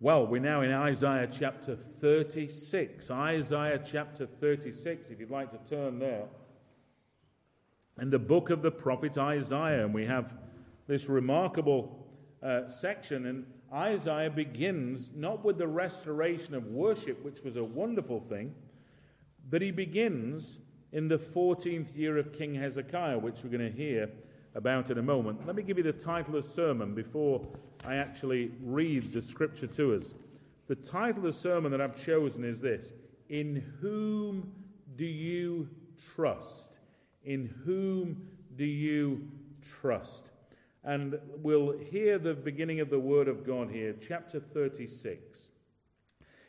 Well, we're now in Isaiah chapter 36. Isaiah chapter 36, if you'd like to turn there. And the book of the prophet Isaiah. And we have this remarkable uh, section. And Isaiah begins not with the restoration of worship, which was a wonderful thing, but he begins in the 14th year of King Hezekiah, which we're going to hear about in a moment. Let me give you the title of the sermon before I actually read the scripture to us. The title of the sermon that I've chosen is this In whom do you trust? In whom do you trust? And we'll hear the beginning of the word of God here, chapter 36.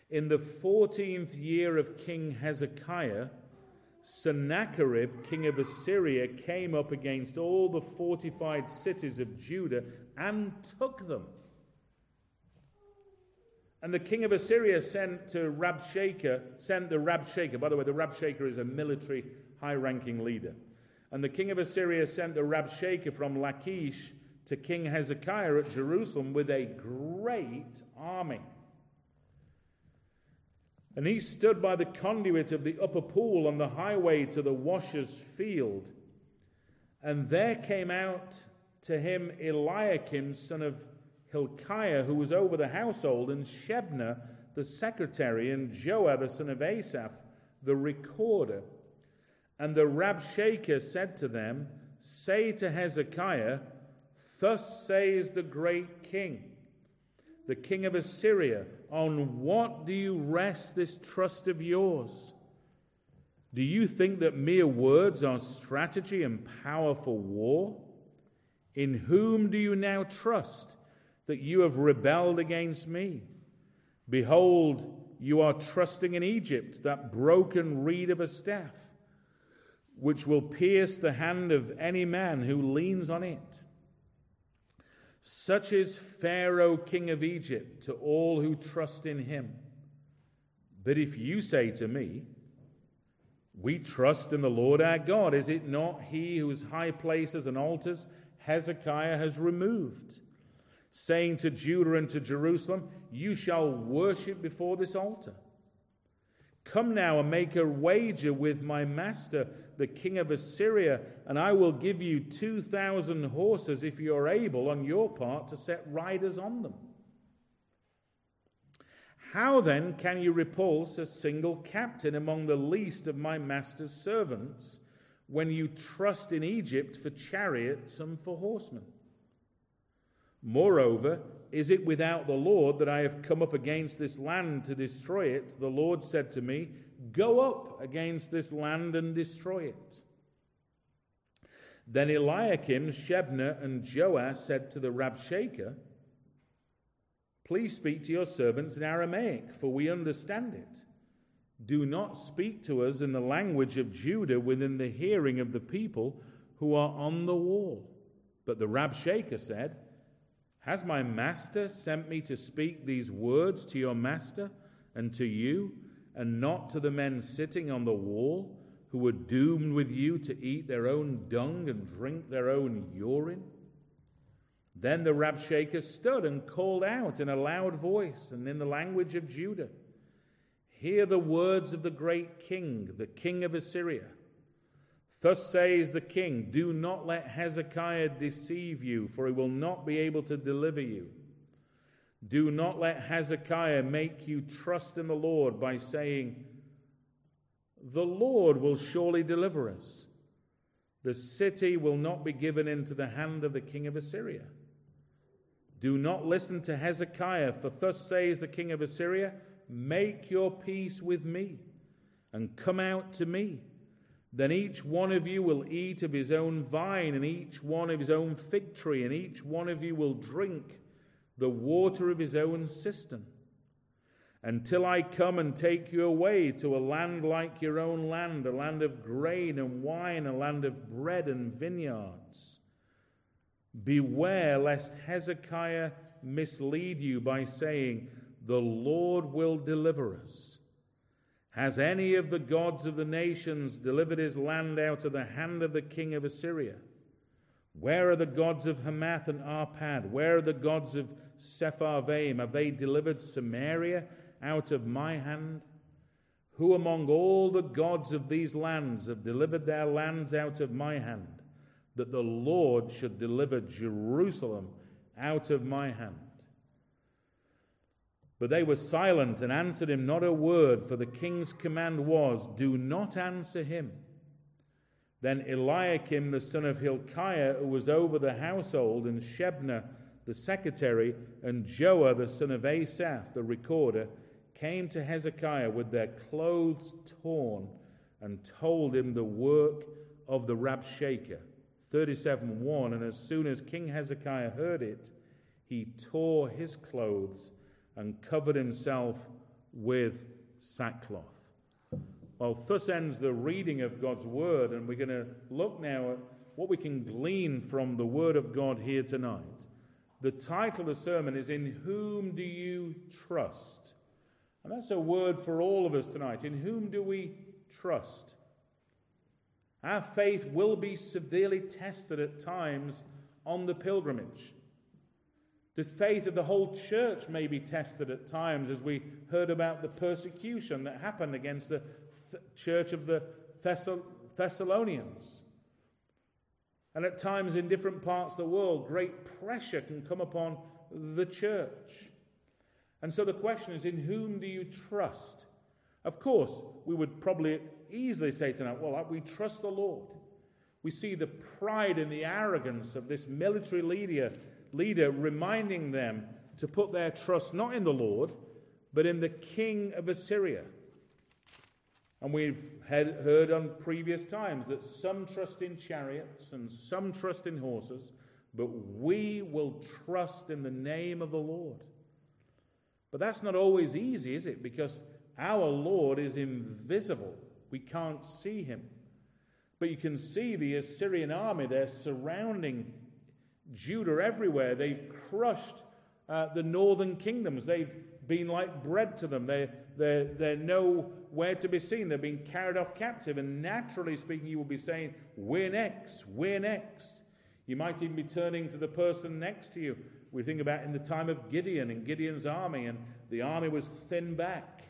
In the 14th year of King Hezekiah, Sennacherib, king of Assyria, came up against all the fortified cities of Judah and took them. And the king of Assyria sent to Rabshakeh, sent the Rabshakeh. By the way, the Rabshakeh is a military high ranking leader. And the king of Assyria sent the Rabshakeh from Lachish to King Hezekiah at Jerusalem with a great army. And he stood by the conduit of the upper pool on the highway to the washer's field. And there came out to him Eliakim, son of Hilkiah, who was over the household, and Shebna, the secretary, and Joah, the son of Asaph, the recorder. And the Rabshakeh said to them, Say to Hezekiah, Thus says the great king the king of Assyria, on what do you rest this trust of yours? Do you think that mere words are strategy and power for war? In whom do you now trust that you have rebelled against me? Behold, you are trusting in Egypt, that broken reed of a staff, which will pierce the hand of any man who leans on it. Such is Pharaoh, king of Egypt, to all who trust in him. But if you say to me, We trust in the Lord our God, is it not he whose high places and altars Hezekiah has removed? Saying to Judah and to Jerusalem, You shall worship before this altar. Come now and make a wager with my master the king of Assyria, and I will give you 2,000 horses if you are able on your part to set riders on them. How then can you repulse a single captain among the least of my master's servants when you trust in Egypt for chariots and for horsemen? Moreover, is it without the Lord that I have come up against this land to destroy it? The Lord said to me, Go up against this land and destroy it. Then Eliakim, Shebna, and Joah said to the Rabshakeh, Please speak to your servants in Aramaic, for we understand it. Do not speak to us in the language of Judah within the hearing of the people who are on the wall. But the Rabshakeh said, Has my master sent me to speak these words to your master and to you? and not to the men sitting on the wall who were doomed with you to eat their own dung and drink their own urine? Then the Rabshakeh stood and called out in a loud voice and in the language of Judah Hear the words of the great king, the king of Assyria. Thus says the king Do not let Hezekiah deceive you, for he will not be able to deliver you. Do not let Hezekiah make you trust in the Lord by saying, The Lord will surely deliver us. The city will not be given into the hand of the king of Assyria. Do not listen to Hezekiah, for thus says the king of Assyria Make your peace with me and come out to me. Then each one of you will eat of his own vine, and each one of his own fig tree, and each one of you will drink the water of his own cistern, until I come and take you away to a land like your own land, a land of grain and wine, a land of bread and vineyards. Beware lest Hezekiah mislead you by saying, The Lord will deliver us. Has any of the gods of the nations delivered his land out of the hand of the king of Assyria? Where are the gods of Hamath and Arpad? Where are the gods of Sepharvaim? Have they delivered Samaria out of my hand? Who among all the gods of these lands have delivered their lands out of my hand, that the Lord should deliver Jerusalem out of my hand? But they were silent and answered him not a word, for the king's command was, Do not answer him. Then Eliakim the son of Hilkiah, who was over the household, and Shebna the secretary, and Joah the son of Asaph the recorder, came to Hezekiah with their clothes torn and told him the work of the Rabshakeh. 37 1. And as soon as King Hezekiah heard it, he tore his clothes and covered himself with sackcloth. Well, thus ends the reading of God's word, and we're going to look now at what we can glean from the word of God here tonight. The title of the sermon is In Whom Do You Trust? And that's a word for all of us tonight. In whom do we trust? Our faith will be severely tested at times on the pilgrimage. The faith of the whole church may be tested at times, as we heard about the persecution that happened against the th- church of the Thessal- Thessalonians. And at times in different parts of the world, great pressure can come upon the church. And so the question is in whom do you trust? Of course, we would probably easily say tonight, well, uh, we trust the Lord. We see the pride and the arrogance of this military leader, leader reminding them to put their trust not in the Lord, but in the king of Assyria. And we've heard on previous times that some trust in chariots and some trust in horses, but we will trust in the name of the Lord. But that's not always easy, is it? Because our Lord is invisible. We can't see him. But you can see the Assyrian army, they're surrounding Judah everywhere. They've crushed uh, the northern kingdoms. They've been like bread to them. They, they're, they're nowhere to be seen. They're being carried off captive. And naturally speaking, you will be saying, We're next, we're next. You might even be turning to the person next to you we think about in the time of Gideon and Gideon's army, and the army was thin back.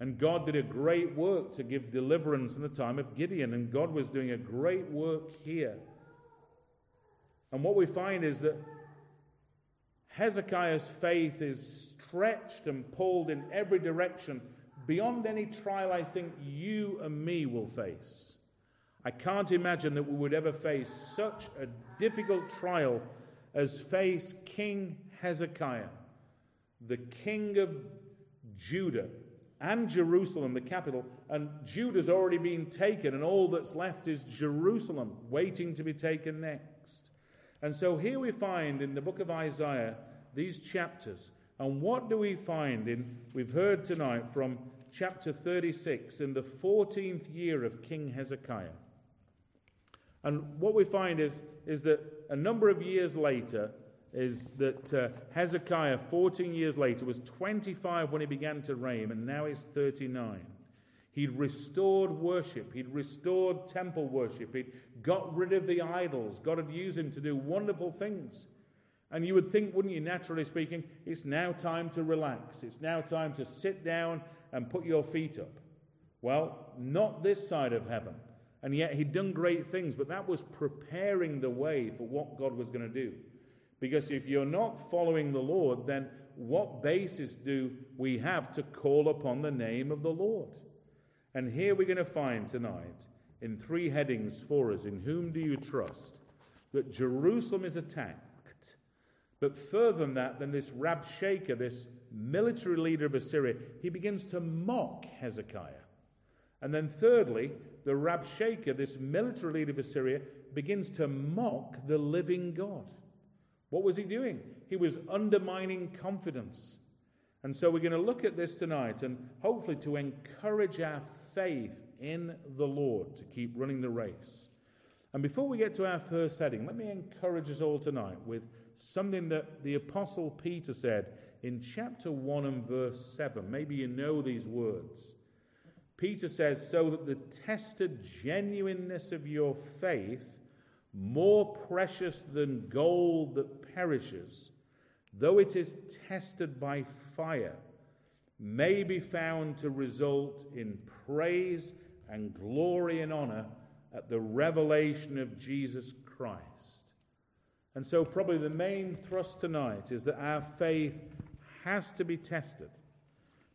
And God did a great work to give deliverance in the time of Gideon, and God was doing a great work here. And what we find is that Hezekiah's faith is stretched and pulled in every direction beyond any trial I think you and me will face. I can't imagine that we would ever face such a difficult trial as face King Hezekiah, the king of Judah and Jerusalem, the capital. And Judah's already been taken, and all that's left is Jerusalem, waiting to be taken next. And so here we find in the book of Isaiah these chapters. And what do we find in, we've heard tonight from chapter 36, in the 14th year of King Hezekiah. And what we find is, is that a number of years later, is that uh, Hezekiah, 14 years later, was 25 when he began to reign, and now he's 39. He'd restored worship. He'd restored temple worship. He'd got rid of the idols. God had used him to do wonderful things. And you would think, wouldn't you, naturally speaking, it's now time to relax. It's now time to sit down and put your feet up. Well, not this side of heaven. And yet he'd done great things, but that was preparing the way for what God was going to do. Because if you're not following the Lord, then what basis do we have to call upon the name of the Lord? And here we're going to find tonight, in three headings for us, in whom do you trust? That Jerusalem is attacked. But further than that, than this Rabshakeh, this military leader of Assyria, he begins to mock Hezekiah. And then, thirdly, the Rabshakeh, this military leader of Assyria, begins to mock the living God. What was he doing? He was undermining confidence. And so we're going to look at this tonight and hopefully to encourage our faith in the Lord to keep running the race. And before we get to our first heading, let me encourage us all tonight with something that the Apostle Peter said in chapter 1 and verse 7. Maybe you know these words. Peter says, so that the tested genuineness of your faith, more precious than gold that perishes, though it is tested by fire, may be found to result in praise and glory and honor at the revelation of Jesus Christ. And so, probably the main thrust tonight is that our faith has to be tested.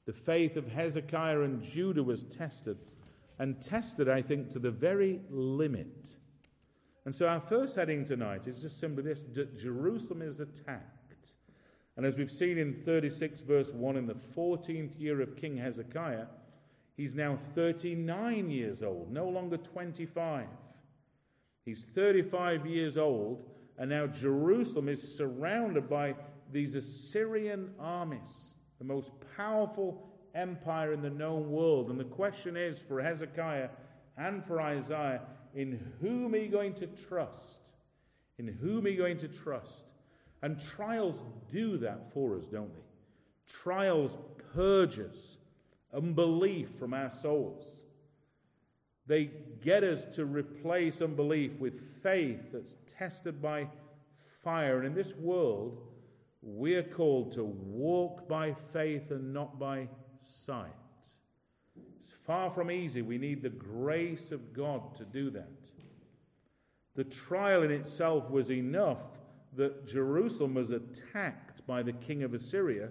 The faith of Hezekiah and Judah was tested, and tested, I think, to the very limit. And so, our first heading tonight is just simply this Jerusalem is attacked. And as we've seen in 36, verse 1, in the 14th year of King Hezekiah, he's now 39 years old, no longer 25. He's 35 years old, and now Jerusalem is surrounded by these Assyrian armies, the most powerful empire in the known world. And the question is for Hezekiah and for Isaiah in whom are you going to trust? In whom are you going to trust? And trials do that for us, don't they? Trials purge us, unbelief from our souls. They get us to replace unbelief with faith that's tested by fire. And in this world, we're called to walk by faith and not by sight. It's far from easy. We need the grace of God to do that. The trial in itself was enough that Jerusalem was attacked by the king of Assyria.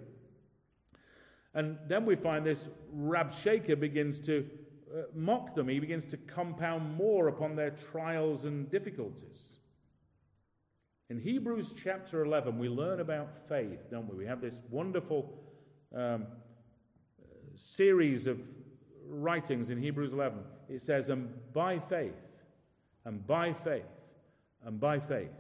And then we find this Rabshakeh begins to uh, mock them. He begins to compound more upon their trials and difficulties. In Hebrews chapter 11, we learn about faith, don't we? We have this wonderful um, series of writings in Hebrews 11. It says, and by faith, and by faith, and by faith.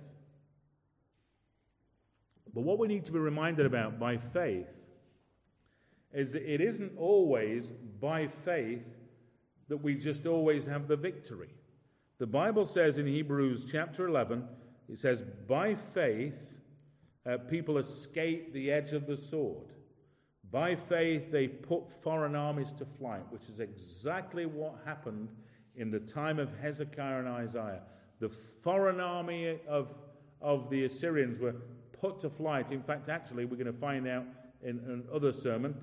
But what we need to be reminded about by faith is that it isn't always by faith that we just always have the victory. The Bible says in Hebrews chapter 11, it says, by faith, uh, people escape the edge of the sword. By faith, they put foreign armies to flight, which is exactly what happened in the time of Hezekiah and Isaiah. The foreign army of, of the Assyrians were put to flight. In fact, actually, we're going to find out in another sermon,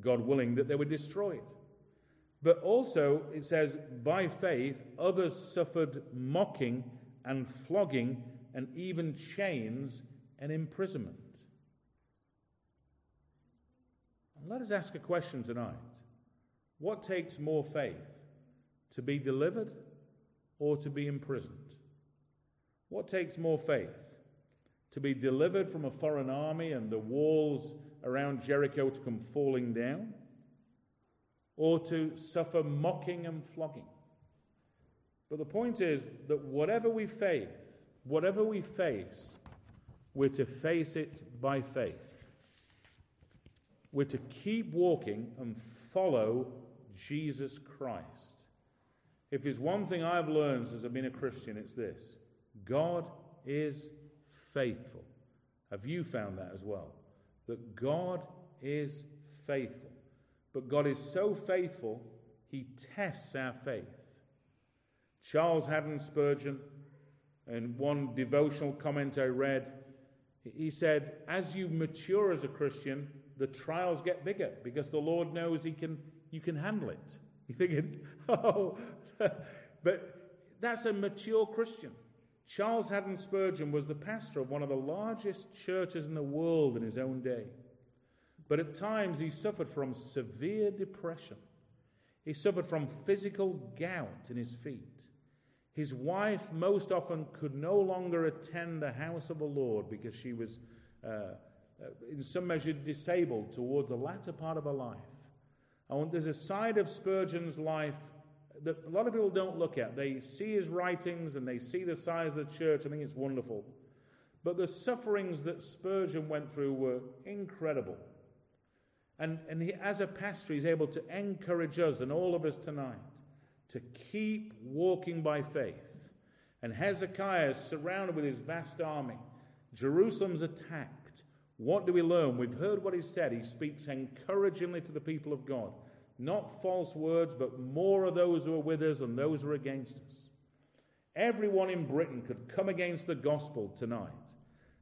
God willing, that they were destroyed. But also, it says, by faith, others suffered mocking and flogging and even chains and imprisonment. Let us ask a question tonight. What takes more faith? To be delivered or to be imprisoned? What takes more faith? To be delivered from a foreign army and the walls around Jericho to come falling down? Or to suffer mocking and flogging? But the point is that whatever we face, whatever we face, we're to face it by faith. We're to keep walking and follow Jesus Christ. If there's one thing I've learned as I've been a Christian, it's this God is faithful. Have you found that as well? That God is faithful. But God is so faithful, he tests our faith. Charles Haddon Spurgeon, in one devotional comment I read, he said, As you mature as a Christian, the trials get bigger because the Lord knows he can, you can handle it. You're thinking, oh, but that's a mature Christian. Charles Haddon Spurgeon was the pastor of one of the largest churches in the world in his own day. But at times he suffered from severe depression. He suffered from physical gout in his feet. His wife most often could no longer attend the house of the Lord because she was uh, uh, in some measure disabled towards the latter part of her life. And there's a side of Spurgeon's life that a lot of people don't look at. They see his writings and they see the size of the church. I think it's wonderful. But the sufferings that Spurgeon went through were incredible. And, and he, as a pastor, he's able to encourage us and all of us tonight to keep walking by faith. And Hezekiah is surrounded with his vast army. Jerusalem's attacked. What do we learn? We've heard what he said. He speaks encouragingly to the people of God. Not false words, but more of those who are with us and those who are against us. everyone in Britain could come against the gospel tonight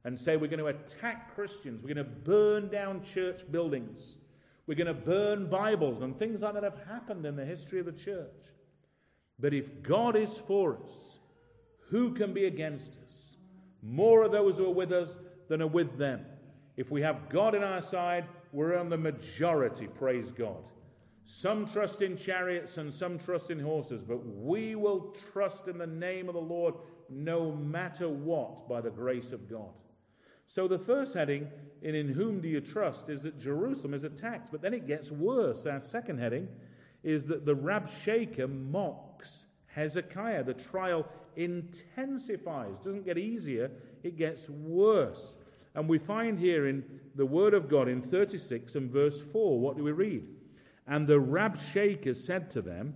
and say, We're going to attack Christians, we're going to burn down church buildings, we're going to burn Bibles, and things like that have happened in the history of the church. But if God is for us, who can be against us? More are those who are with us than are with them. If we have God in our side, we're on the majority, praise God. Some trust in chariots and some trust in horses, but we will trust in the name of the Lord no matter what by the grace of God. So the first heading in In Whom Do You Trust is that Jerusalem is attacked, but then it gets worse. Our second heading is that the Rabshakeh mocks Hezekiah. The trial intensifies, doesn't get easier, it gets worse. And we find here in the Word of God in 36 and verse 4, what do we read? And the Rabshakeh said to them,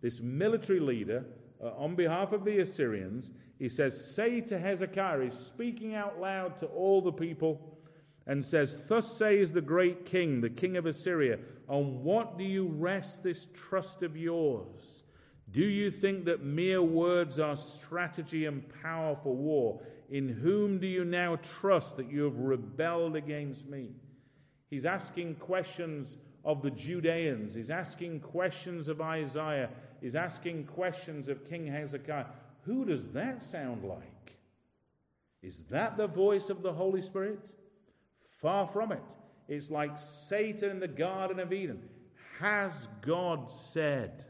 this military leader, uh, on behalf of the Assyrians, he says, Say to Hezekiah, he's speaking out loud to all the people, and says, Thus says the great king, the king of Assyria, on what do you rest this trust of yours? Do you think that mere words are strategy and power for war? In whom do you now trust that you have rebelled against me? He's asking questions of the Judeans. He's asking questions of Isaiah. He's asking questions of King Hezekiah. Who does that sound like? Is that the voice of the Holy Spirit? Far from it. It's like Satan in the Garden of Eden. Has God said?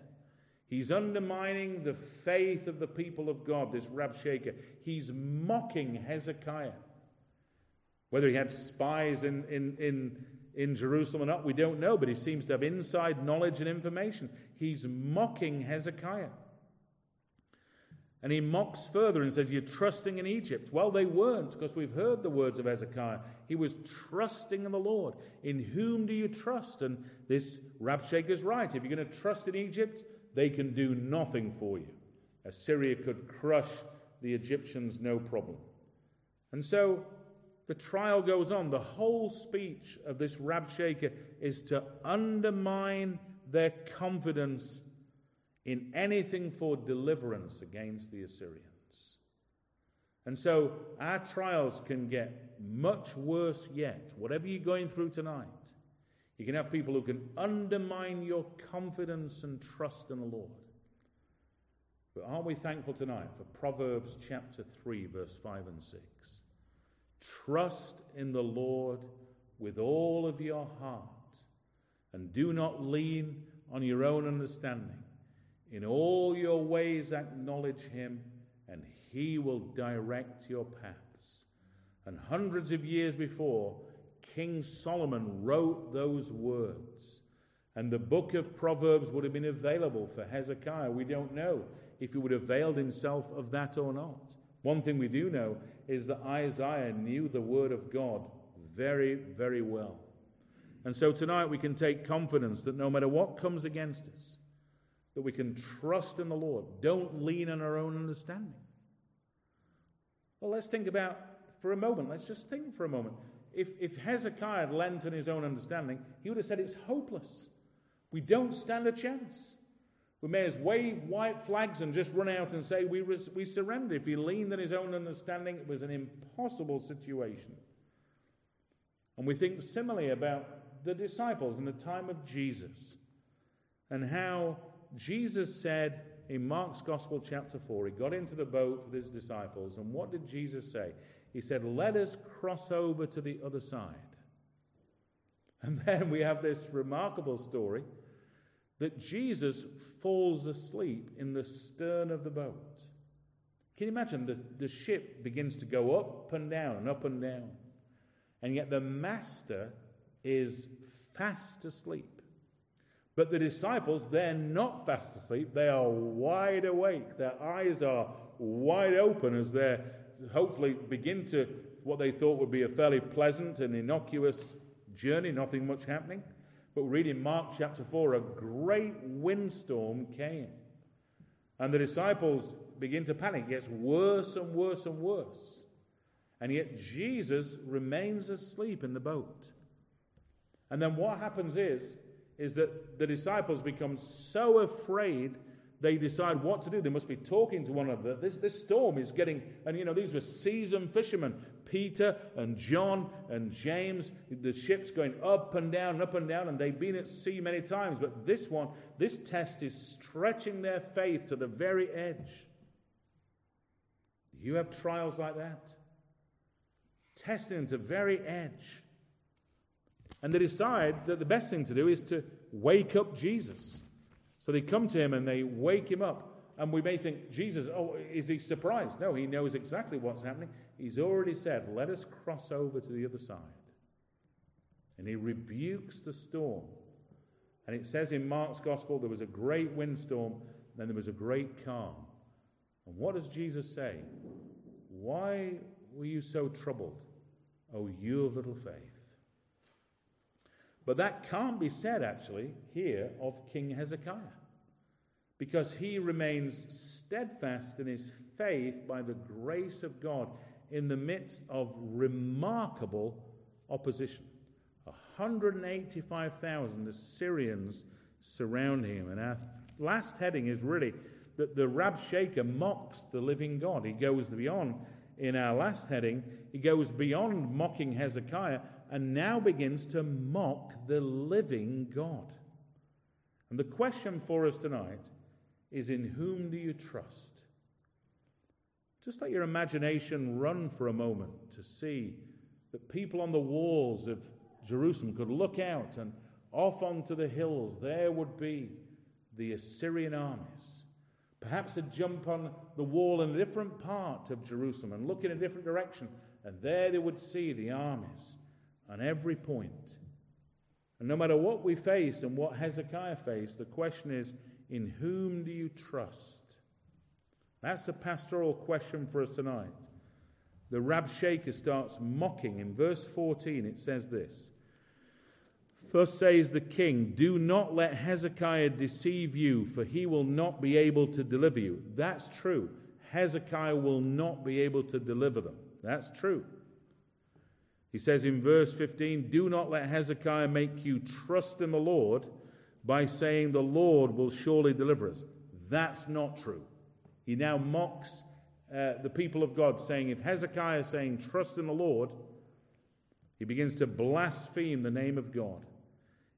He's undermining the faith of the people of God, this Rabshakeh. He's mocking Hezekiah. Whether he had spies in, in, in in Jerusalem or not, we don't know, but he seems to have inside knowledge and information. He's mocking Hezekiah. And he mocks further and says, You're trusting in Egypt. Well, they weren't, because we've heard the words of Hezekiah. He was trusting in the Lord. In whom do you trust? And this Rabshakeh is right. If you're going to trust in Egypt, they can do nothing for you. Assyria could crush the Egyptians, no problem. And so the trial goes on. The whole speech of this Rabshakeh is to undermine their confidence in anything for deliverance against the Assyrians. And so our trials can get much worse yet. Whatever you're going through tonight, you can have people who can undermine your confidence and trust in the Lord. But aren't we thankful tonight for Proverbs chapter 3, verse 5 and 6? Trust in the Lord with all of your heart, and do not lean on your own understanding. In all your ways, acknowledge him, and he will direct your paths. And hundreds of years before, King Solomon wrote those words. And the book of Proverbs would have been available for Hezekiah. We don't know if he would have availed himself of that or not. One thing we do know is that Isaiah knew the Word of God very, very well. And so tonight we can take confidence that no matter what comes against us, that we can trust in the Lord. Don't lean on our own understanding. Well, let's think about for a moment. Let's just think for a moment. If, if Hezekiah had lent on his own understanding, he would have said it's hopeless. We don't stand a chance. We may as wave white flags and just run out and say we, res- we surrender. If he leaned on his own understanding, it was an impossible situation. And we think similarly about the disciples in the time of Jesus and how Jesus said in Mark's Gospel, chapter 4, he got into the boat with his disciples, and what did Jesus say? He said, Let us cross over to the other side. And then we have this remarkable story that Jesus falls asleep in the stern of the boat. Can you imagine? The, the ship begins to go up and down up and down. And yet the master is fast asleep. But the disciples, they're not fast asleep. They are wide awake. Their eyes are wide open as they hopefully begin to what they thought would be a fairly pleasant and innocuous journey, nothing much happening. But read in Mark chapter 4 a great windstorm came. And the disciples begin to panic. It gets worse and worse and worse. And yet Jesus remains asleep in the boat. And then what happens is, is that the disciples become so afraid they decide what to do. They must be talking to one another. This, this storm is getting, and you know, these were seasoned fishermen Peter and John and James. The ship's going up and down and up and down, and they've been at sea many times. But this one, this test is stretching their faith to the very edge. You have trials like that, testing to the very edge. And they decide that the best thing to do is to wake up Jesus. So they come to him and they wake him up. And we may think, Jesus, oh, is he surprised? No, he knows exactly what's happening. He's already said, let us cross over to the other side. And he rebukes the storm. And it says in Mark's gospel, there was a great windstorm, then there was a great calm. And what does Jesus say? Why were you so troubled, O you of little faith? But that can't be said, actually, here of King Hezekiah because he remains steadfast in his faith by the grace of God in the midst of remarkable opposition. 185,000 Assyrians surrounding him. And our last heading is really that the Rabshakeh mocks the living God. He goes beyond, in our last heading, he goes beyond mocking Hezekiah and now begins to mock the living God. And the question for us tonight is in whom do you trust? Just let your imagination run for a moment to see that people on the walls of Jerusalem could look out and off onto the hills there would be the Assyrian armies. Perhaps they'd jump on the wall in a different part of Jerusalem and look in a different direction, and there they would see the armies on every point. And no matter what we face and what Hezekiah faced, the question is in whom do you trust? That's a pastoral question for us tonight. The Rabshakeh starts mocking. In verse 14, it says this Thus says the king, Do not let Hezekiah deceive you, for he will not be able to deliver you. That's true. Hezekiah will not be able to deliver them. That's true. He says in verse 15, Do not let Hezekiah make you trust in the Lord by saying, The Lord will surely deliver us. That's not true. He now mocks uh, the people of God, saying, If Hezekiah is saying, Trust in the Lord, he begins to blaspheme the name of God.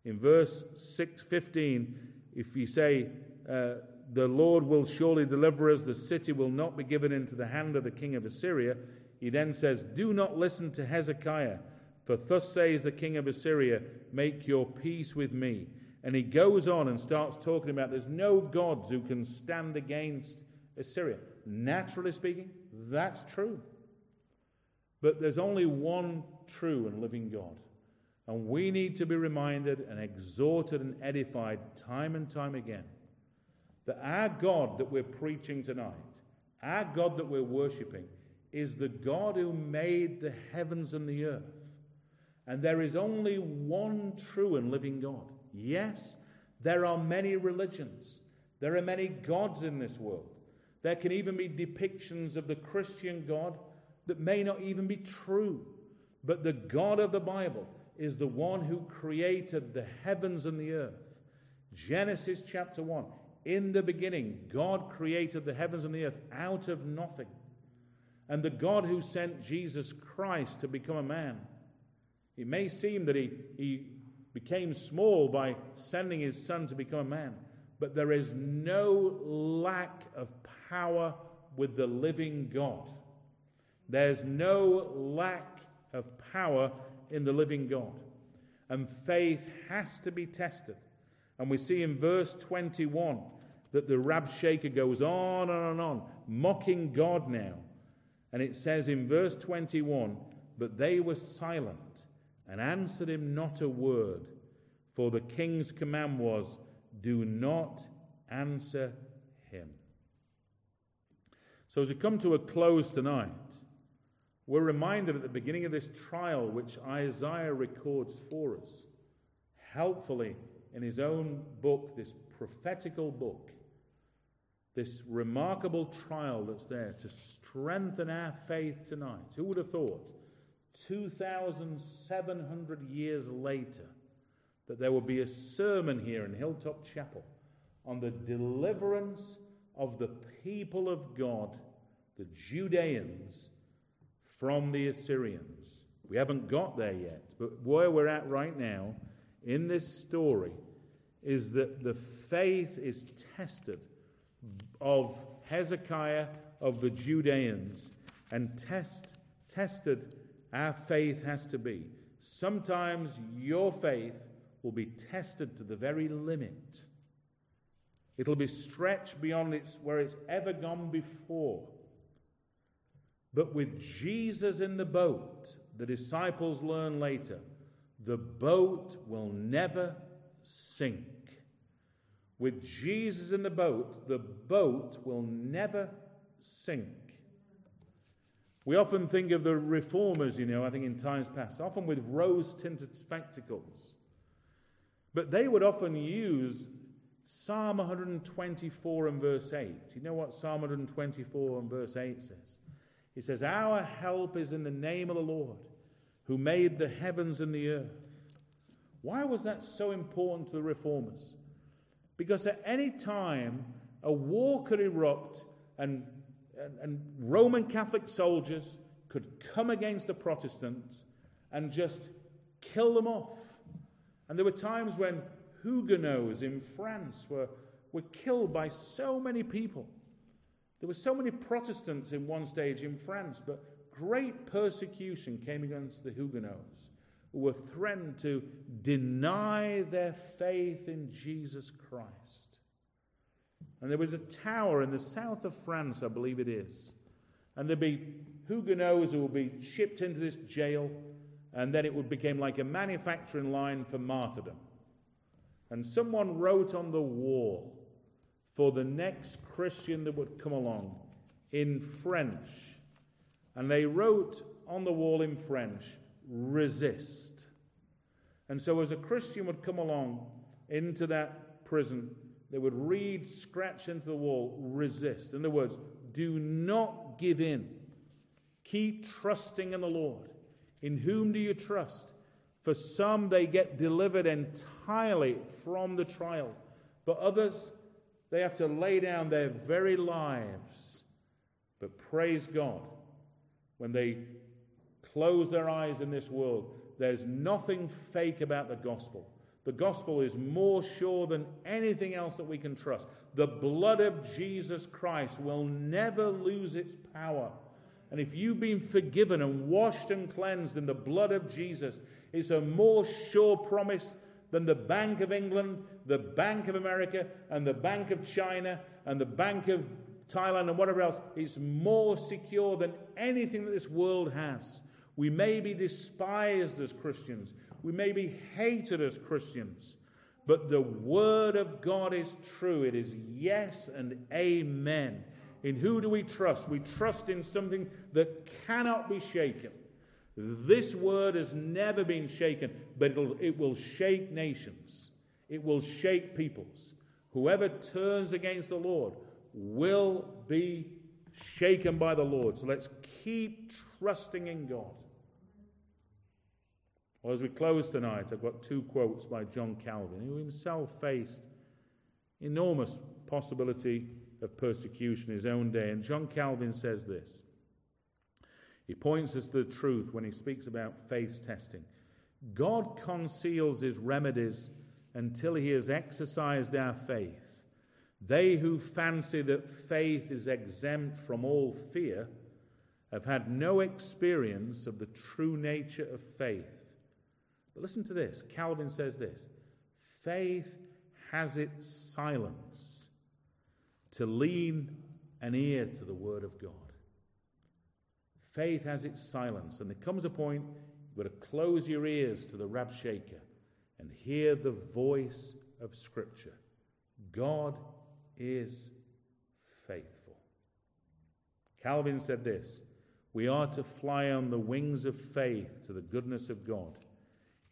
In verse 6, 15, if you say, uh, The Lord will surely deliver us, the city will not be given into the hand of the king of Assyria, he then says, Do not listen to Hezekiah, for thus says the king of Assyria, Make your peace with me. And he goes on and starts talking about there's no gods who can stand against Assyria. Naturally speaking, that's true. But there's only one true and living God. And we need to be reminded and exhorted and edified time and time again that our God that we're preaching tonight, our God that we're worshiping, is the God who made the heavens and the earth. And there is only one true and living God. Yes, there are many religions, there are many gods in this world. There can even be depictions of the Christian God that may not even be true. But the God of the Bible is the one who created the heavens and the earth. Genesis chapter 1. In the beginning, God created the heavens and the earth out of nothing. And the God who sent Jesus Christ to become a man, it may seem that he, he became small by sending his son to become a man. But there is no lack of power with the living God. There's no lack of power in the living God. And faith has to be tested. And we see in verse 21 that the Rabshakeh goes on and on and on, mocking God now. And it says in verse 21 But they were silent and answered him not a word. For the king's command was, Do not answer him. So, as we come to a close tonight, we're reminded at the beginning of this trial, which Isaiah records for us, helpfully in his own book, this prophetical book, this remarkable trial that's there to strengthen our faith tonight. Who would have thought? 2,700 years later, that there will be a sermon here in Hilltop Chapel on the deliverance of the people of God, the Judeans, from the Assyrians. We haven't got there yet, but where we're at right now in this story is that the faith is tested of Hezekiah, of the Judeans, and test, tested our faith has to be. Sometimes your faith will be tested to the very limit. It'll be stretched beyond its, where it's ever gone before. But with Jesus in the boat, the disciples learn later, the boat will never sink. With Jesus in the boat, the boat will never sink. We often think of the reformers, you know, I think in times past, often with rose tinted spectacles. But they would often use Psalm 124 and verse 8. You know what Psalm 124 and verse 8 says? It says, Our help is in the name of the Lord, who made the heavens and the earth. Why was that so important to the reformers? Because at any time a war could erupt and, and, and Roman Catholic soldiers could come against the Protestants and just kill them off. And there were times when Huguenots in France were, were killed by so many people. There were so many Protestants in one stage in France, but great persecution came against the Huguenots who were threatened to deny their faith in Jesus Christ. And there was a tower in the south of France, I believe it is. And there'd be Huguenots who would be shipped into this jail, and then it would become like a manufacturing line for martyrdom. And someone wrote on the wall for the next Christian that would come along in French. And they wrote on the wall in French, resist. And so, as a Christian would come along into that prison, they would read, scratch into the wall, resist. In other words, do not give in. Keep trusting in the Lord. In whom do you trust? For some, they get delivered entirely from the trial, but others, they have to lay down their very lives. But praise God, when they close their eyes in this world. There's nothing fake about the gospel. The gospel is more sure than anything else that we can trust. The blood of Jesus Christ will never lose its power. And if you've been forgiven and washed and cleansed in the blood of Jesus, it's a more sure promise than the Bank of England, the Bank of America, and the Bank of China, and the Bank of Thailand, and whatever else. It's more secure than anything that this world has. We may be despised as Christians. We may be hated as Christians. But the Word of God is true. It is yes and amen. In who do we trust? We trust in something that cannot be shaken. This word has never been shaken, but it will shake nations. It will shake peoples. Whoever turns against the Lord will be shaken by the Lord. So let's keep trusting in God. Well, as we close tonight, I've got two quotes by John Calvin, who himself faced enormous possibility of persecution in his own day. And John Calvin says this. He points us to the truth when he speaks about faith testing. God conceals his remedies until he has exercised our faith. They who fancy that faith is exempt from all fear have had no experience of the true nature of faith. But listen to this. Calvin says this faith has its silence to lean an ear to the word of God. Faith has its silence, and there comes a point you've got to close your ears to the Rabshakeh and hear the voice of Scripture. God is faithful. Calvin said this We are to fly on the wings of faith to the goodness of God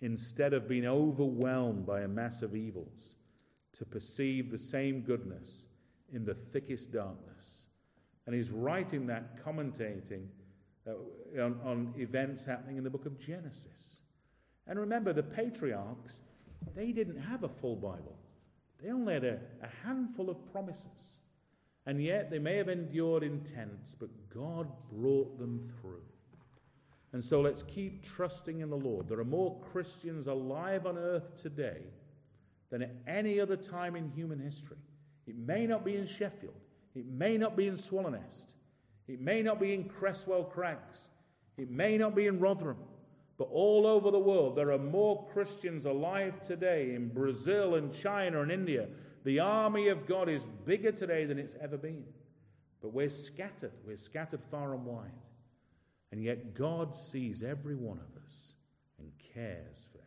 instead of being overwhelmed by a mass of evils, to perceive the same goodness in the thickest darkness. And he's writing that, commentating uh, on, on events happening in the book of Genesis. And remember, the patriarchs, they didn't have a full Bible. They only had a, a handful of promises. And yet they may have endured intense, but God brought them through. And so let's keep trusting in the Lord. There are more Christians alive on earth today than at any other time in human history. It may not be in Sheffield, it may not be in Swallownest, it may not be in Creswell Crags, it may not be in Rotherham, but all over the world there are more Christians alive today in Brazil and China and India. The army of God is bigger today than it's ever been. But we're scattered, we're scattered far and wide. And yet God sees every one of us and cares for